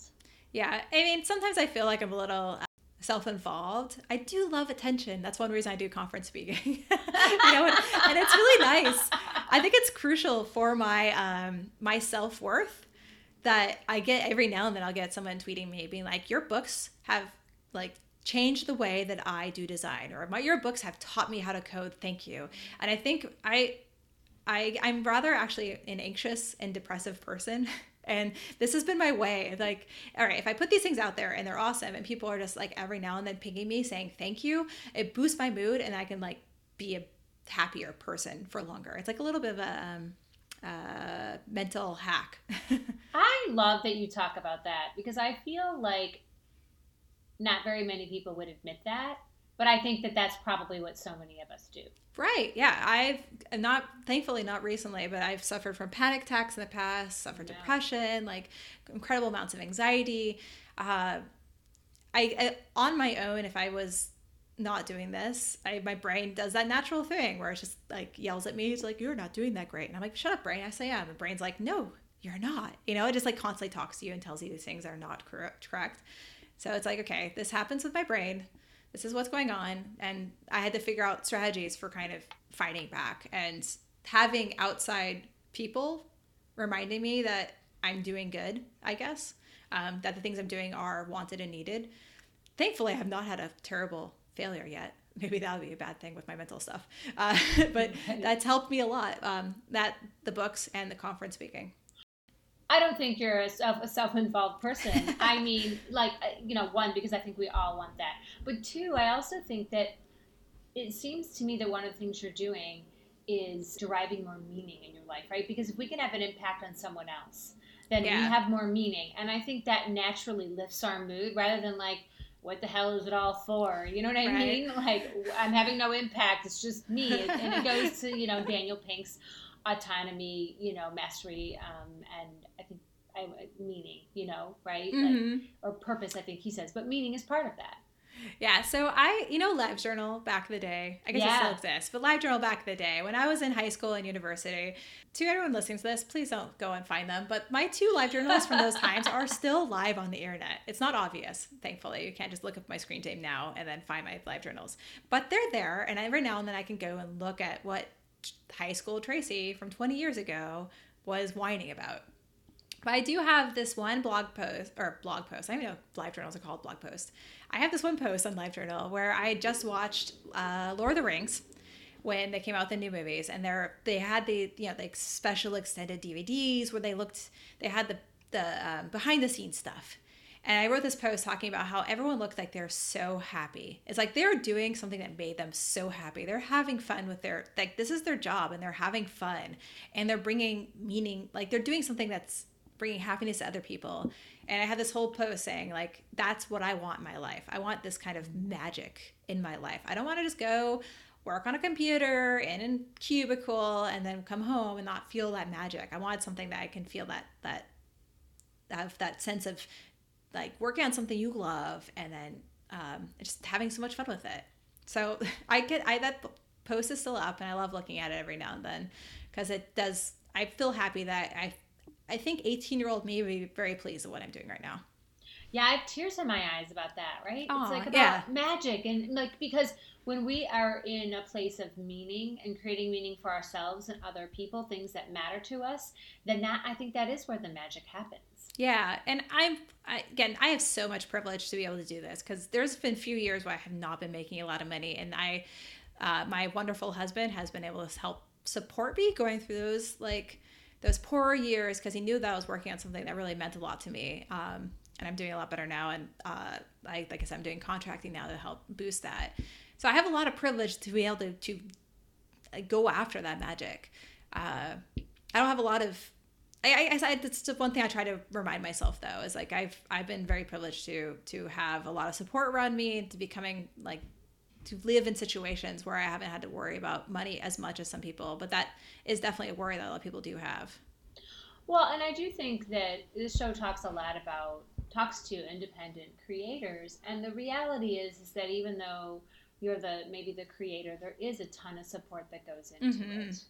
Yeah. I mean, sometimes I feel like I'm a little uh, self-involved. I do love attention. That's one reason I do conference speaking. you know, and, it's really nice. I think it's crucial for my um, my self-worth that I get every now and then I'll get someone tweeting me being like, Your books have like changed the way that I do design, or my your books have taught me how to code. Thank you. And I think I I I'm rather actually an anxious and depressive person. And this has been my way. Like, all right, if I put these things out there and they're awesome and people are just like every now and then pinging me saying thank you, it boosts my mood and I can like be a happier person for longer. It's like a little bit of a um, uh, mental hack. I love that you talk about that because I feel like not very many people would admit that, but I think that that's probably what so many of us do. Right. Yeah. I've not, thankfully, not recently, but I've suffered from panic attacks in the past, suffered yeah. depression, like incredible amounts of anxiety. Uh, I, I, on my own, if I was not doing this, I my brain does that natural thing where it's just like yells at me. It's like you're not doing that great, and I'm like, shut up, brain. I say yeah. am. The brain's like, no, you're not. You know, it just like constantly talks to you and tells you these things are not correct. Correct. So it's like, okay, this happens with my brain. This is what's going on, and I had to figure out strategies for kind of fighting back and having outside people reminding me that I'm doing good. I guess um, that the things I'm doing are wanted and needed. Thankfully, I have not had a terrible failure yet. Maybe that would be a bad thing with my mental stuff. Uh, but that's helped me a lot. Um, that the books and the conference speaking. I don't think you're a, self, a self-involved person. I mean, like uh, you know, one because I think we all want that, but two, I also think that it seems to me that one of the things you're doing is deriving more meaning in your life, right? Because if we can have an impact on someone else, then yeah. we have more meaning, and I think that naturally lifts our mood rather than like what the hell is it all for? You know what I right. mean? Like I'm having no impact. It's just me, and it goes to you know Daniel Pink's autonomy, you know, mastery, um, and I think I, meaning, you know, right? Mm-hmm. Like, or purpose. I think he says, but meaning is part of that. Yeah, so I, you know, Live Journal back in the day. I guess yeah. it still exists, but Live Journal back in the day when I was in high school and university. To everyone listening to this, please don't go and find them. But my two live journals from those times are still live on the internet. It's not obvious, thankfully. You can't just look up my screen time now and then find my live journals. But they're there, and every now and then I can go and look at what high school Tracy from 20 years ago was whining about. But I do have this one blog post or blog post. I don't know live journals are called blog posts. I have this one post on LiveJournal where I just watched uh, Lord of the Rings when they came out the new movies, and they're they had the you know like special extended DVDs where they looked they had the the um, behind the scenes stuff. And I wrote this post talking about how everyone looked like they're so happy. It's like they're doing something that made them so happy. They're having fun with their like this is their job and they're having fun and they're bringing meaning like they're doing something that's bringing happiness to other people. And I had this whole post saying, like, that's what I want in my life. I want this kind of magic in my life. I don't want to just go work on a computer in a cubicle and then come home and not feel that magic. I want something that I can feel that that have that sense of like working on something you love and then um, just having so much fun with it. So I get I that post is still up and I love looking at it every now and then because it does. I feel happy that I I think 18 year old me would be very pleased with what I'm doing right now. Yeah, I have tears in my eyes about that, right? Aw, it's like about yeah. magic and like because when we are in a place of meaning and creating meaning for ourselves and other people, things that matter to us, then that I think that is where the magic happens. Yeah, and I'm I, again, I have so much privilege to be able to do this because there's been few years where I have not been making a lot of money, and I, uh, my wonderful husband has been able to help support me going through those like those poor years because he knew that I was working on something that really meant a lot to me. Um, and I'm doing a lot better now, and uh, I like I said, I'm doing contracting now to help boost that. So I have a lot of privilege to be able to to uh, go after that magic. Uh, I don't have a lot of I, I, I that's the one thing I try to remind myself though is like I've I've been very privileged to to have a lot of support around me to becoming like to live in situations where I haven't had to worry about money as much as some people, but that is definitely a worry that a lot of people do have. Well, and I do think that this show talks a lot about talks to independent creators, and the reality is is that even though you're the maybe the creator, there is a ton of support that goes into Mhm. it.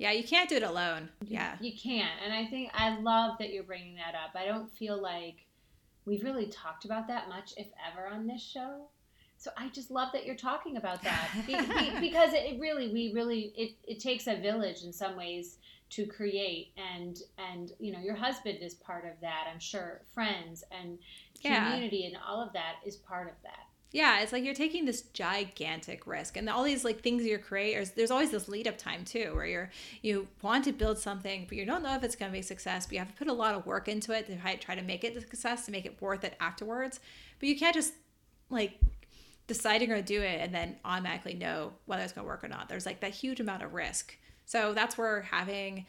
Yeah, you can't do it alone. Yeah. You can't. And I think I love that you're bringing that up. I don't feel like we've really talked about that much, if ever, on this show. So I just love that you're talking about that Be- be- because it really, we really, it, it takes a village in some ways to create and and you know your husband is part of that i'm sure friends and Yeah. community and all of that is part of that Yeah, it's like you're taking this gigantic risk, and all these like things you're There's, there's always this lead up time too, where you're you want to build something, but you don't know if it's going to be a success. But you have to put a lot of work into it to try, try to make it a success, to make it worth it afterwards. But you can't just like decide you're going to do it and then automatically know whether it's going to work or not. There's like that huge amount of risk. So that's where having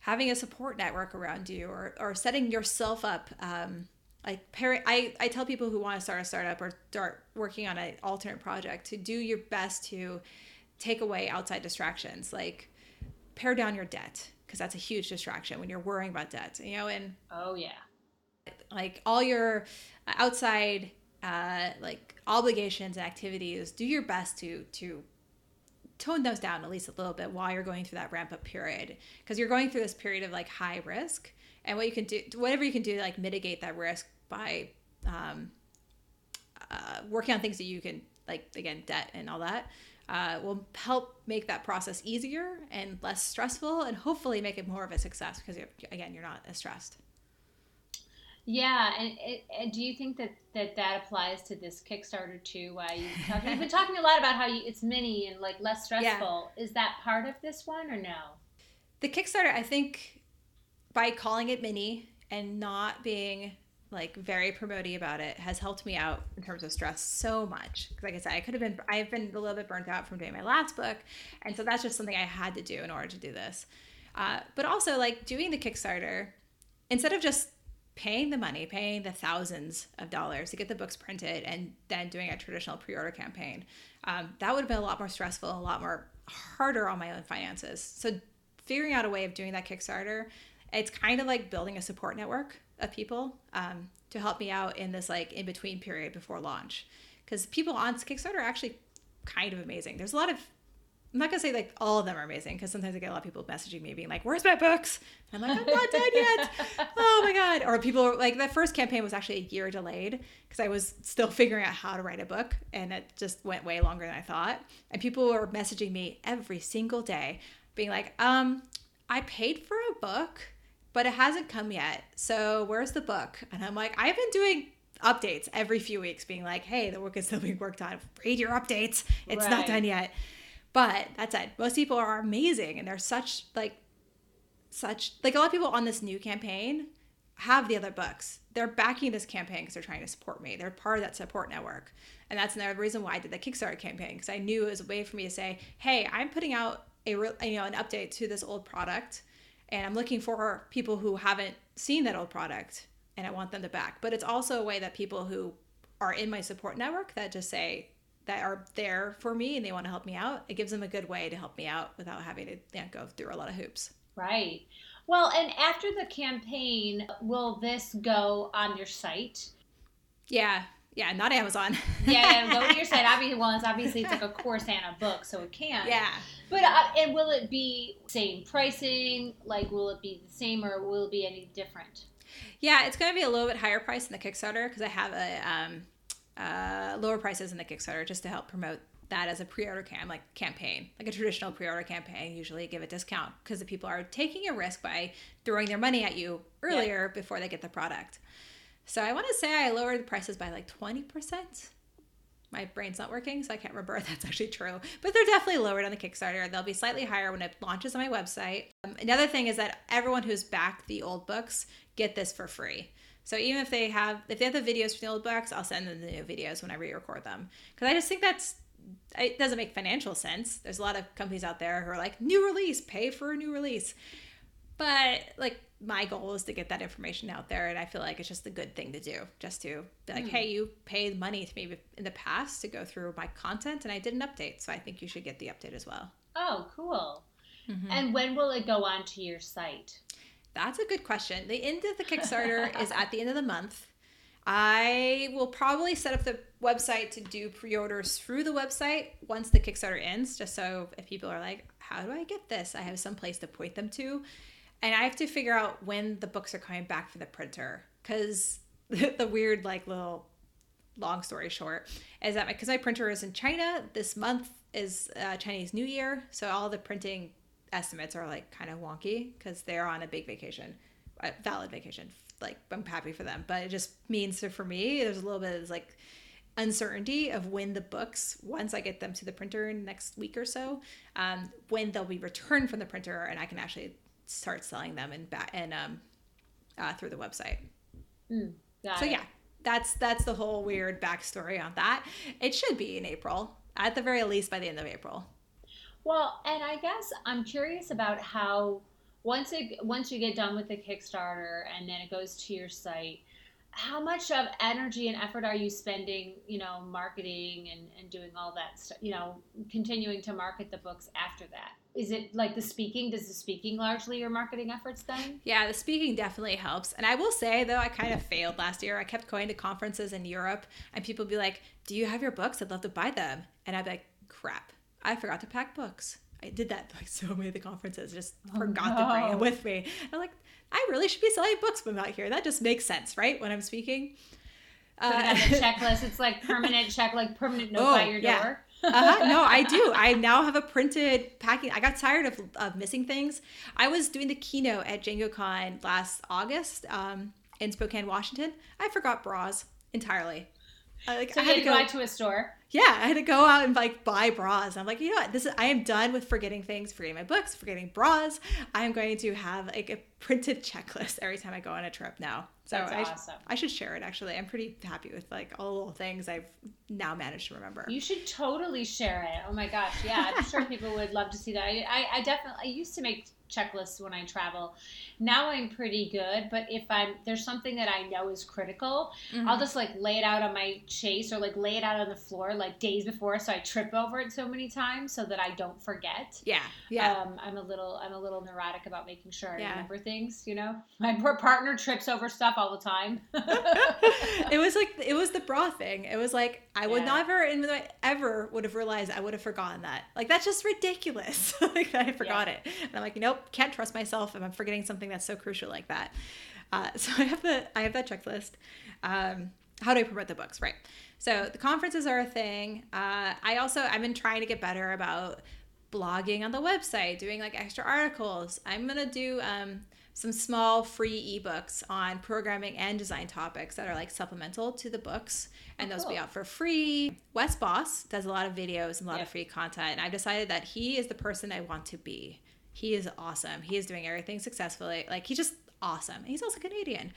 having a support network around you or, or setting yourself up um, like parent I, I tell people who want to start a startup or start working on an alternate project to do your best to take away outside distractions like pare down your debt because that's a huge distraction when you're worrying about debt you know and oh yeah. like all your outside uh, like obligations and activities do your best to to tone those down at least a little bit while you're going through that ramp up period because you're going through this period of like high risk and what you can do whatever you can do to like mitigate that risk by um, uh, working on things that you can like again debt and all that uh, will help make that process easier and less stressful and hopefully make it more of a success because you're, again you're not as stressed Yeah, and, and do you think that, that that applies to this Kickstarter too? Why you talk, you've been talking a lot about how you, it's mini and like less stressful. Is that part of this one or no? the Kickstarter, I think, by calling it mini and not being like very promoty about it, has helped me out in terms of stress so much. 'Cause Like I said, I could have been, I've been a little bit burnt out from doing my last book, and so that's just something I had to do in order to do this. Uh, but also, like doing the Kickstarter, instead of just paying the money, paying the thousands of dollars to get the books printed, and then doing a traditional pre-order campaign, um, that would have been a lot more stressful, a lot more harder on my own finances. So figuring out a way of doing that Kickstarter, it's kind of like building a support network of people um, to help me out in this like in between period before launch. Because people on Kickstarter are actually kind of amazing. There's a lot of I'm not gonna say like all of them are amazing because sometimes I get a lot of people messaging me being like, "Where's my books?" And I'm like, "I'm not done yet." oh my god! Or people are like, that first campaign was actually a year delayed because I was still figuring out how to write a book, and it just went way longer than I thought. And people were messaging me every single day, being like, "Um, I paid for a book, but it hasn't come yet. So where's the book?" And I'm like, "I've been doing." updates every few weeks being like hey the work is still being worked on read your updates it's not done yet but that said, most people are amazing and they're such like such like a lot of people on this new campaign have the other books. They're backing this campaign because they're trying to support me. They're part of that support network. And that's another reason why I did the Kickstarter campaign because I knew it was a way for me to say, "Hey, I'm putting out a real, you know an update to this old product, and I'm looking for people who haven't seen that old product, and I want them to back." But it's also a way that people who are in my support network that just say that are there for me and they want to help me out. It gives them a good way to help me out without having to you know, go through a lot of hoops. Right. Well, and after the campaign, will this go on your site? Yeah, yeah, not Amazon. Yeah, yeah, go to your site. Obviously, well, it's obviously it's like a course and a book, so it can. yeah. But uh, and will it be same pricing? Like, will it be the same, or will it be any different? Yeah, it's going to be a little bit higher price than the Kickstarter because I have a um, uh, lower prices in the Kickstarter just to help promote that as a pre-order cam like campaign like a traditional pre-order campaign usually give a discount because the people are taking a risk by throwing their money at you earlier yeah. before they get the product so i want to say i lowered the prices by like 20% my brain's not working, so I can't remember if that's actually true. But they're definitely lowered on the Kickstarter. They'll be slightly higher when it launches on my website. Um, another thing is that everyone who's backed the old books get this for free. So even if they have if they have the videos from the old books, I'll send them the new videos when I re-record them because I just think that's it doesn't make financial sense. There's a lot of companies out there who are like new release, pay for a new release. But like my goal is to get that information out there and i feel like it's just a good thing to do just to be like mm. hey you paid money to me in the past to go through my content and i did an update so i think you should get the update as well. Oh cool. Mm-hmm. and when will it go on to your site? That's a good question. The end of the kickstarter is at the end of the month. I will probably set up the website to do pre-orders through the website once the kickstarter ends just so if people are like how do i get this? I have some place to point them to and I have to figure out when the books are coming back for the printer because the, the weird like little long story short is that because my, my, printer is in China this month is uh, Chinese New Year, so all the printing estimates are like kind of wonky because they're on a big vacation, a valid vacation. Like I'm happy for them, but it just means for me, there's a little bit of this, like uncertainty of when the books, once I get them to the printer next week or so, um, when they'll be returned from the printer, and I can actually start selling them and back and um uh, through the website. Mm, so it. yeah, that's that's the whole weird backstory on that. It should be in April, at the very least by the end of April. Well, and I guess I'm curious about how once it once you get done with the Kickstarter and then it goes to your site, how much of energy and effort are you spending you know marketing and, and doing all that stuff you know continuing to market the books after that is it like the speaking does the speaking largely your marketing efforts then yeah the speaking definitely helps and i will say though i kind of failed last year i kept going to conferences in europe and people be like do you have your books i'd love to buy them and i'd be like crap i forgot to pack books I did that like so many of the conferences, just oh, forgot no. to bring it with me. I'm like, I really should be selling books when I'm out here. That just makes sense, right? When I'm speaking. Uh, checklist. It's like permanent check, like permanent note oh, by your yeah. Uh-huh. No, I do. I now have a printed packing. I got tired of, of missing things. I was doing the keynote at DjangoCon last August um, in Spokane, Washington. I forgot bras entirely. like, so I had to go, go to a store yeah, I had to go out and like buy bras. I'm like, you know what? This is I am done with forgetting things, forgetting my books, forgetting bras. I am going to have like a printed checklist every time I go on a trip now. So That's I, awesome. I should share it actually. I'm pretty happy with like all the little things I've now managed to remember. You should totally share it. Oh my gosh, yeah, I'm sure people would love to see that. I, I, I definitely I used to make checklists when I travel. Now I'm pretty good, but if I'm there's something that I know is critical, mm-hmm. I'll just like lay it out on my chase or like lay it out on the floor like days before, so I trip over it so many times so that I don't forget. Yeah, yeah. Um, I'm a little I'm a little neurotic about making sure I yeah. remember things. You know, my poor partner trips over stuff all the time. it was like it was the bra thing. It was like I would yeah. never in ever would have realized I would have forgotten that. Like that's just ridiculous. like I forgot yeah. it, and I'm like, nope, can't trust myself if I'm forgetting something that's so crucial like that. Uh, so I have the I have that checklist. Um, how do I promote the books? Right. So the conferences are a thing. Uh, I also I've been trying to get better about blogging on the website, doing like extra articles. I'm gonna do um, some small free ebooks on programming and design topics that are like supplemental to the books, and oh, those cool. be out for free. Wes Bos does a lot of videos and a lot of free content, and I've decided that he is the person I want to be. He is awesome. He is doing everything successfully. Like he's just awesome. He's also Canadian,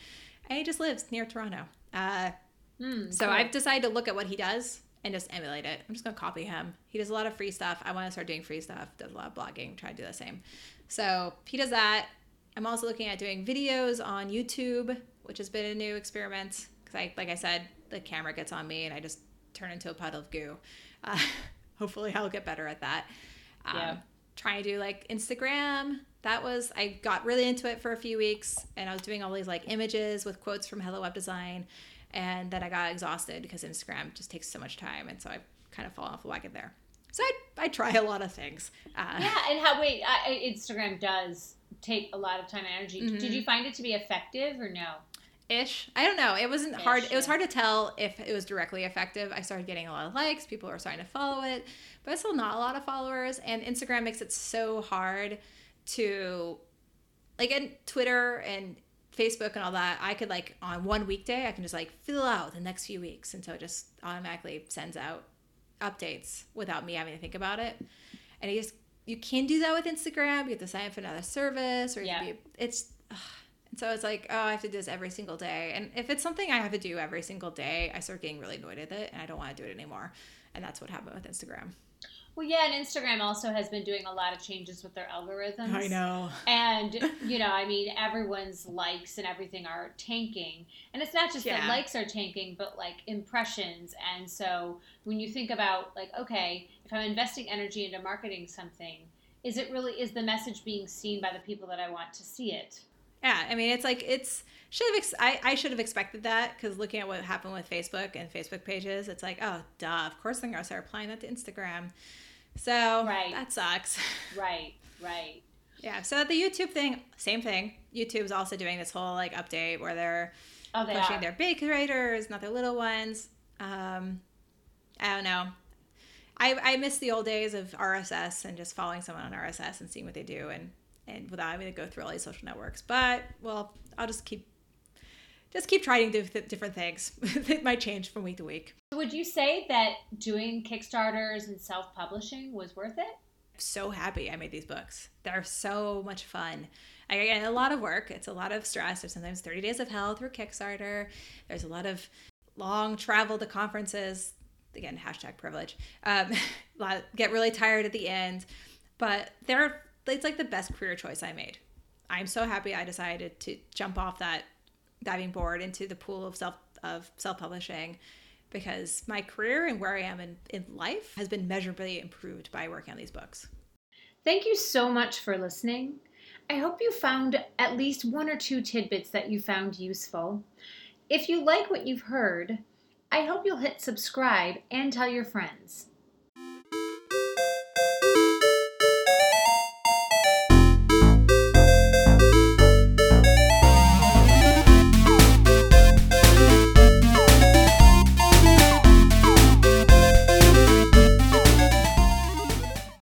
and he just lives near Toronto. Uh, mm, so cool. I've decided to look at what he does and just emulate it. I'm just gonna copy him. He does a lot of free stuff. I want to start doing free stuff. Does a lot of blogging. Try to do the same. So he does that. I'm also looking at doing videos on YouTube, which has been a new experiment because I, like I said, the camera gets on me and I just turn into a puddle of goo. Uh, hopefully, I'll get better at that. Um, yeah trying to do like Instagram. That was I got really into it for a few weeks and I was doing all these like images with quotes from Hello Web Design and then I got exhausted because Instagram just takes so much time and so I kind of fall off the wagon there. So I, I try a lot of things. Uh, yeah, and how wait, uh, Instagram does take a lot of time and energy. Mm-hmm. Did you find it to be effective or no? Ish. I don't know. It wasn't Ish, hard. It was hard to tell if it was directly effective. I started getting a lot of likes. People were starting to follow it, but still not a lot of followers. And Instagram makes it so hard to, like, in Twitter and Facebook and all that, I could like on one weekday, I can just like fill out the next few weeks, and so it just automatically sends out updates without me having to think about it. And you just you can do that with Instagram. You have to sign up for another service, or yeah. Be, it's. Ugh. And so it's like, oh, I have to do this every single day. And if it's something I have to do every single day, I start getting really annoyed with it, and I don't want to do it anymore. And that's what happened with Instagram. Well, yeah, and Instagram also has been doing a lot of changes with their algorithms. I know. And, you know, I mean, everyone's likes and everything are tanking. And it's not just yeah. that likes are tanking, but like impressions. And so when you think about, like, okay, if I'm investing energy into marketing something, is it really, is the message being seen by the people that I want to see it? Yeah, I mean, it's like it's should have ex- I, I should have expected that because looking at what happened with Facebook and Facebook pages, it's like, oh, duh, of course they're gonna start applying that to Instagram. So right. that sucks. Right, right. Yeah. So the YouTube thing, same thing. YouTube's also doing this whole like update where they're oh, they pushing are. their big creators, not their little ones. Um, I don't know. I I miss the old days of RSS and just following someone on RSS and seeing what they do and and without having to go through all these social networks. But well, I'll just keep just keep trying to do different things. it might change from week to week. Would you say that doing Kickstarters and self publishing was worth it? I'm so happy I made these books. They're so much fun. I get a lot of work. It's a lot of stress. There's sometimes 30 days of hell through Kickstarter. There's a lot of long travel to conferences. Again, hashtag privilege. Um, get really tired at the end. But they're it's like the best career choice I made. I'm so happy I decided to jump off that diving board into the pool of self of self publishing because my career and where I am in, in life has been measurably improved by working on these books. Thank you so much for listening. I hope you found at least one or two tidbits that you found useful. If you like what you've heard, I hope you'll hit subscribe and tell your friends.